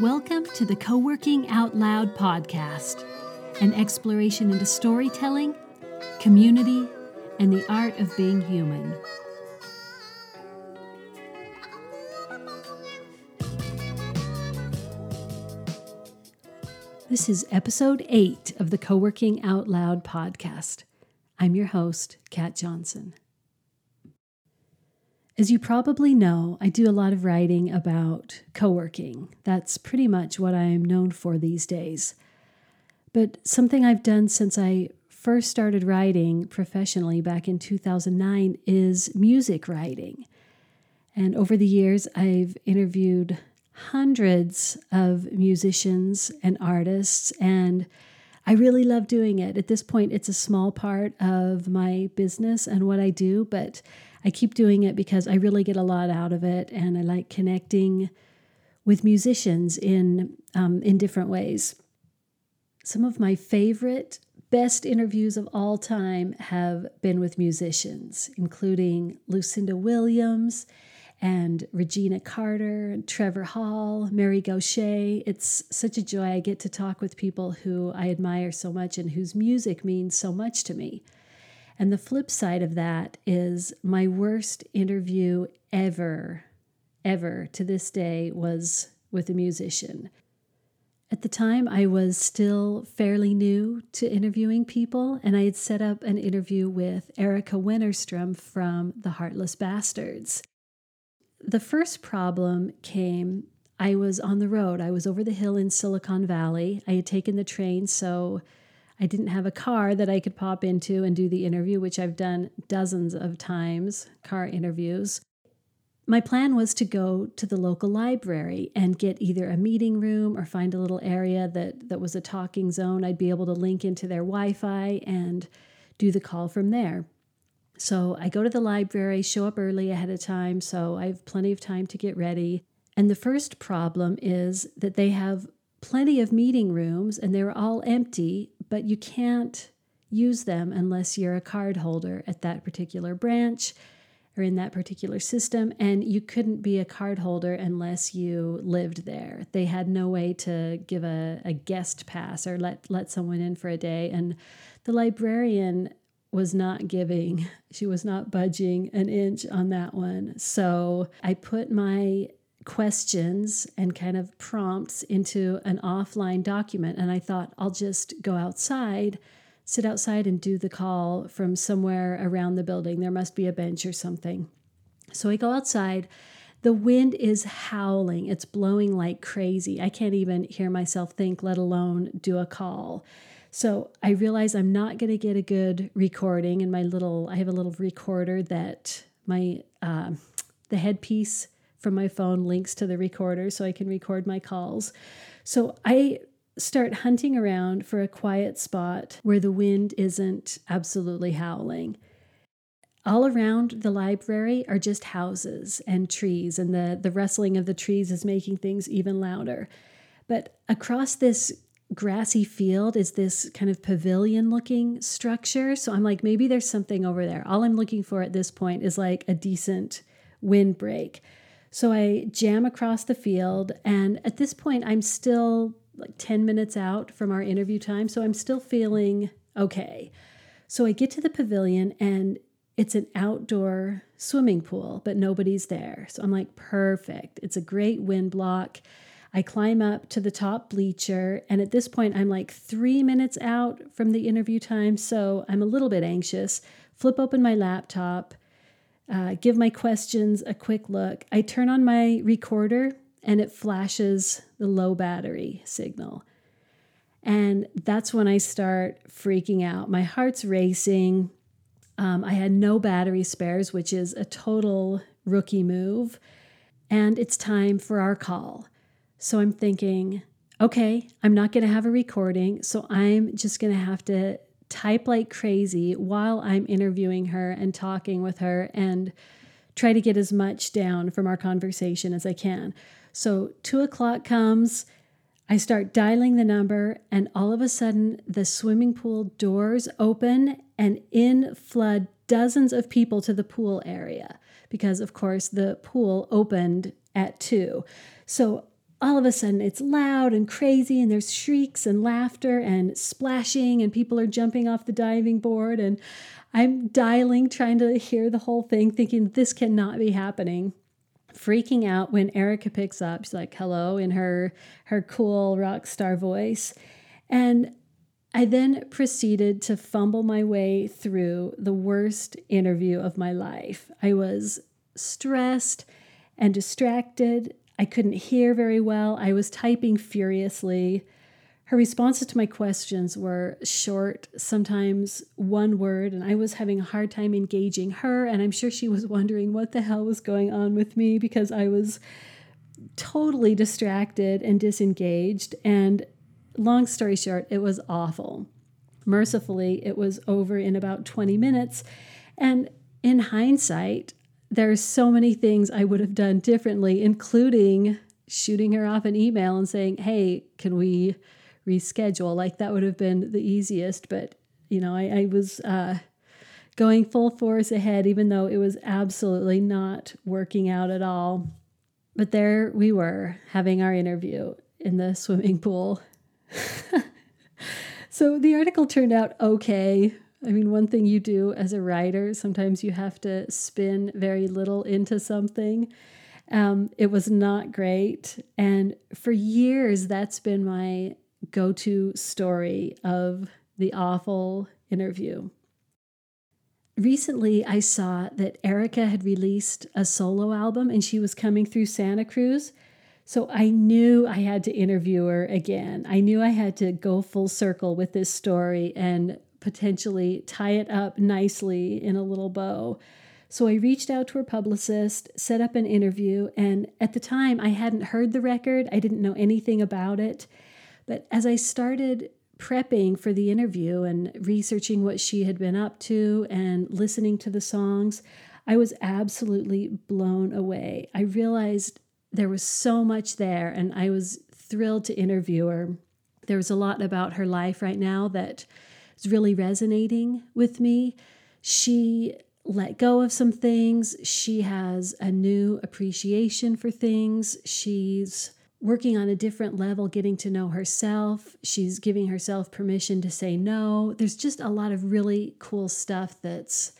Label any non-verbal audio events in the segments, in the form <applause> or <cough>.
Welcome to the Co working Out Loud podcast, an exploration into storytelling, community, and the art of being human. This is episode eight of the Co working Out Loud podcast. I'm your host, Kat Johnson. As you probably know, I do a lot of writing about co working. That's pretty much what I am known for these days. But something I've done since I first started writing professionally back in 2009 is music writing. And over the years, I've interviewed hundreds of musicians and artists, and I really love doing it. At this point, it's a small part of my business and what I do, but I keep doing it because I really get a lot out of it, and I like connecting with musicians in um, in different ways. Some of my favorite, best interviews of all time have been with musicians, including Lucinda Williams and Regina Carter and Trevor Hall, Mary Gauthier. It's such a joy. I get to talk with people who I admire so much and whose music means so much to me. And the flip side of that is my worst interview ever, ever to this day was with a musician. At the time, I was still fairly new to interviewing people, and I had set up an interview with Erika Wennerstrom from The Heartless Bastards. The first problem came I was on the road. I was over the hill in Silicon Valley. I had taken the train, so I didn't have a car that I could pop into and do the interview, which I've done dozens of times, car interviews. My plan was to go to the local library and get either a meeting room or find a little area that, that was a talking zone. I'd be able to link into their Wi Fi and do the call from there. So I go to the library, show up early ahead of time, so I have plenty of time to get ready. And the first problem is that they have plenty of meeting rooms and they're all empty, but you can't use them unless you're a card holder at that particular branch or in that particular system. And you couldn't be a card holder unless you lived there. They had no way to give a, a guest pass or let, let someone in for a day. And the librarian was not giving, <laughs> she was not budging an inch on that one. So I put my questions and kind of prompts into an offline document. And I thought, I'll just go outside, sit outside, and do the call from somewhere around the building. There must be a bench or something. So I go outside. The wind is howling, it's blowing like crazy. I can't even hear myself think, let alone do a call. So I realize I'm not going to get a good recording. And my little, I have a little recorder that my, uh, the headpiece from my phone links to the recorder so I can record my calls. So I start hunting around for a quiet spot where the wind isn't absolutely howling. All around the library are just houses and trees, and the, the rustling of the trees is making things even louder. But across this grassy field is this kind of pavilion looking structure. So I'm like, maybe there's something over there. All I'm looking for at this point is like a decent windbreak. So I jam across the field, and at this point, I'm still like 10 minutes out from our interview time, so I'm still feeling okay. So I get to the pavilion, and it's an outdoor swimming pool, but nobody's there. So I'm like, perfect. It's a great wind block. I climb up to the top bleacher, and at this point, I'm like three minutes out from the interview time, so I'm a little bit anxious. Flip open my laptop uh, give my questions a quick look. I turn on my recorder and it flashes the low battery signal. And that's when I start freaking out. My heart's racing. Um, I had no battery spares, which is a total rookie move. And it's time for our call. So I'm thinking, okay, I'm not going to have a recording. So I'm just going to have to type like crazy while I'm interviewing her and talking with her and try to get as much down from our conversation as I can. So, two o'clock comes. I start dialing the number, and all of a sudden, the swimming pool doors open and in flood dozens of people to the pool area because, of course, the pool opened at two. So all of a sudden it's loud and crazy and there's shrieks and laughter and splashing and people are jumping off the diving board. And I'm dialing trying to hear the whole thing thinking this cannot be happening. Freaking out when Erika picks up. She's like hello in her her cool rock star voice. And I then proceeded to fumble my way through the worst interview of my life. I was stressed and distracted I couldn't hear very well. I was typing furiously. Her responses to my questions were short, sometimes one word, and I was having a hard time engaging her. And I'm sure she was wondering what the hell was going on with me because I was totally distracted and disengaged. And long story short, it was awful. Mercifully, it was over in about 20 minutes. And in hindsight, there's so many things I would have done differently, including shooting her off an email and saying, hey, can we reschedule? Like that would have been the easiest. But, you know, I, I was uh, going full force ahead, even though it was absolutely not working out at all. But there we were having our interview in the swimming pool. <laughs> so the article turned out okay. I mean, one thing you do as a writer, sometimes you have to spin very little into something. Um, it was not great. And for years, that's been my go to story of the awful interview. Recently, I saw that Erika had released a solo album and she was coming through Santa Cruz. So I knew I had to interview her again. I knew I had to go full circle with this story and potentially tie it up nicely in a little bow. So I reached out to her publicist, set up an interview, and at the time I hadn't heard the record, I didn't know anything about it. But as I started prepping for the interview and researching what she had been up to and listening to the songs, I was absolutely blown away. I realized there was so much there, and I was thrilled to interview her. There was a lot about her life right now that is really resonating with me. She let go of some things. She has a new appreciation for things. She's working on a different level, getting to know herself. She's giving herself permission to say no. There's just a lot of really cool stuff that's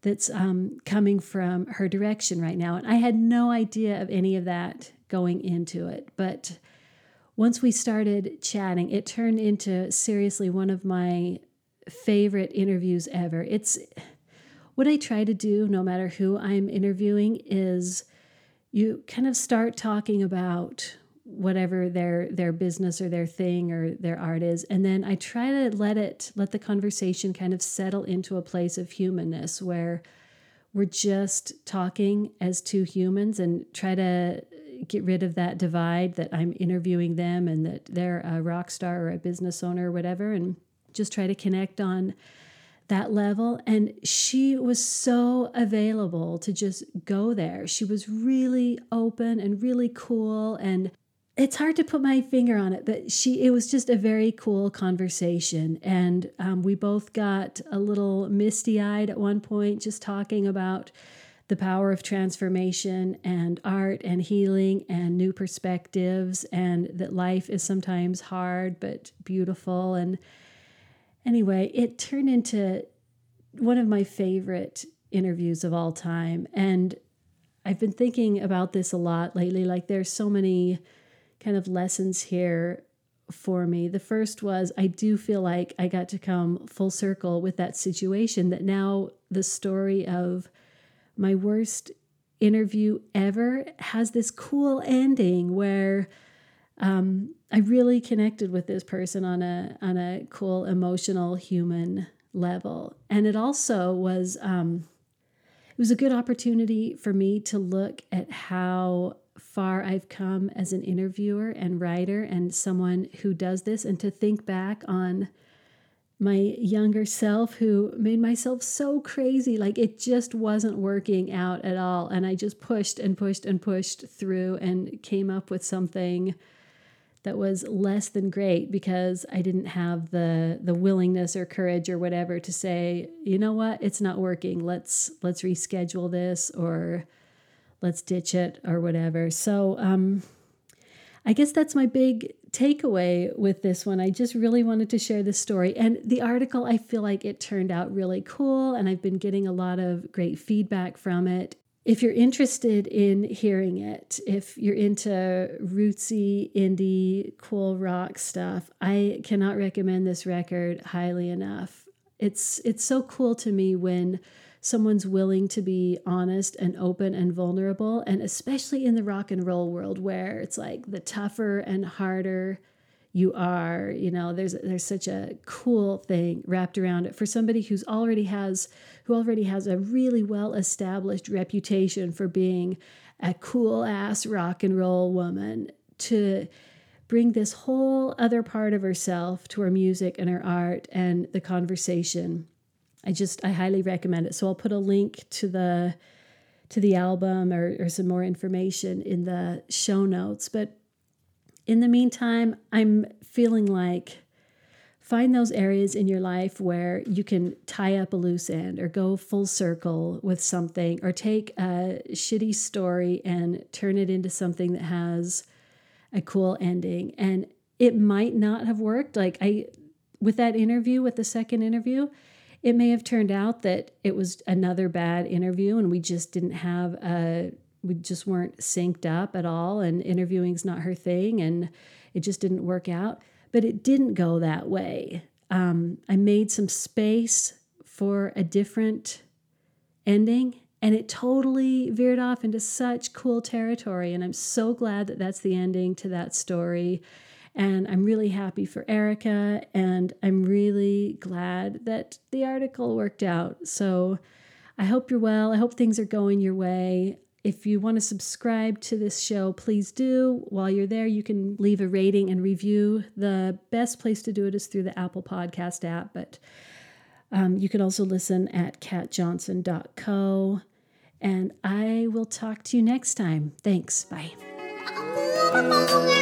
that's um, coming from her direction right now, and I had no idea of any of that going into it. But once we started chatting, it turned into seriously one of my favorite interviews ever. It's what I try to do, no matter who I'm interviewing, is you kind of start talking about whatever their their business or their thing or their art is and then i try to let it let the conversation kind of settle into a place of humanness where we're just talking as two humans and try to get rid of that divide that i'm interviewing them and that they're a rock star or a business owner or whatever and just try to connect on that level. And she was so available to just go there. She was really open and really cool. And it's hard to put my finger on it, but she it was just a very cool conversation. And um, we both got a little misty eyed at one point, just talking about the power of transformation and art and healing and new perspectives, and that life is sometimes hard but beautiful. And anyway, it turned into one of my favorite interviews of all time. And I've been thinking about this a lot lately. Like, there's so many kind of lessons here for me. The first was I do feel like I got to come full circle with that situation, that now the story of my worst interview ever has this cool ending where um, I really connected with this person on a on a cool emotional human level, and it also was um, it was a good opportunity for me to look at how far I've come as an interviewer and writer and someone who does this, and to think back on my younger self who made myself so crazy. Like it just wasn't working out at all. And I just pushed and pushed and pushed through and came up with something that was less than great because I didn't have the the willingness or courage or whatever to say, you know what, it's not working. Let's let's reschedule this or let's ditch it or whatever. So um, I guess that's my big takeaway with this one. I just really wanted to share this story. And the article, I feel like it turned out really cool, and I've been getting a lot of great feedback from it. If you're interested in hearing it, if you're into rootsy, indie, cool rock stuff, I cannot recommend this record highly enough. It's it's so cool to me when someone's willing to be honest and open and vulnerable. And especially in the rock and roll world where it's like the tougher and harder you are, you know, there's there's such a cool thing wrapped around it for somebody who's already has who already has a really well established reputation for being a cool ass rock and roll woman to bring this whole other part of herself to her music and her art and the conversation I just I highly recommend it. So I'll put a link to the to the album or, or some more information in the show notes. But in the meantime, I'm feeling like find those areas in your life where you can tie up a loose end or go full circle with something or take a shitty story and turn it into something that has a cool ending. And it might not have worked. Like I with that interview, with the second interview, it may have turned out that it was another bad interview and we just didn't have a we just weren't synced up at all and interviewing's not her thing and it just didn't work out but it didn't go that way um, i made some space for a different ending and it totally veered off into such cool territory and i'm so glad that that's the ending to that story and I'm really happy for Erika, and I'm really glad that the article worked out. So I hope you're well. I hope things are going your way. If you want to subscribe to this show, please do. While you're there, you can leave a rating and review. The best place to do it is through the Apple Podcast app, but um, you can also listen at katjohnson.co. And I will talk to you next time. Thanks. Bye. <laughs>